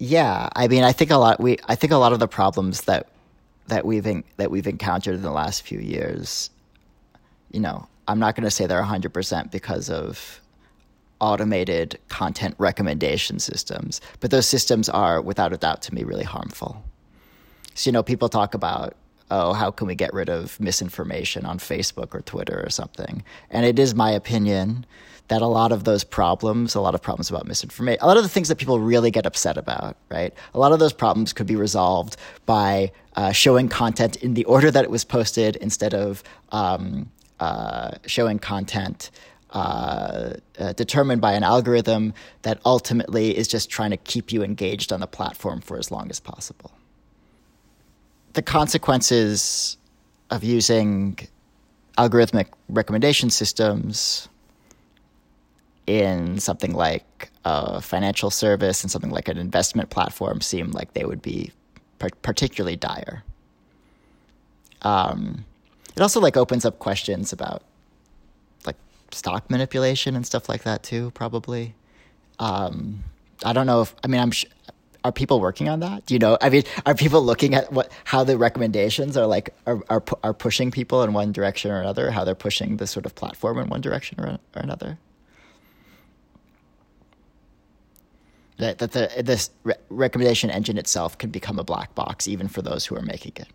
yeah, I mean, I think a lot. We I think a lot of the problems that that we've in, that we've encountered in the last few years, you know, I'm not going to say they're 100 percent because of automated content recommendation systems, but those systems are, without a doubt, to me, really harmful. So, you know, people talk about, oh, how can we get rid of misinformation on Facebook or Twitter or something? And it is my opinion that a lot of those problems, a lot of problems about misinformation, a lot of the things that people really get upset about, right? A lot of those problems could be resolved by uh, showing content in the order that it was posted instead of um, uh, showing content uh, uh, determined by an algorithm that ultimately is just trying to keep you engaged on the platform for as long as possible. The consequences of using algorithmic recommendation systems in something like a financial service and something like an investment platform seem like they would be particularly dire. Um, it also like opens up questions about like stock manipulation and stuff like that too, probably. Um, I don't know if I mean I'm. Sh- are people working on that? Do you know? I mean, are people looking at what how the recommendations are like are are, are pushing people in one direction or another? How they're pushing the sort of platform in one direction or, or another? That that the this re- recommendation engine itself can become a black box even for those who are making it.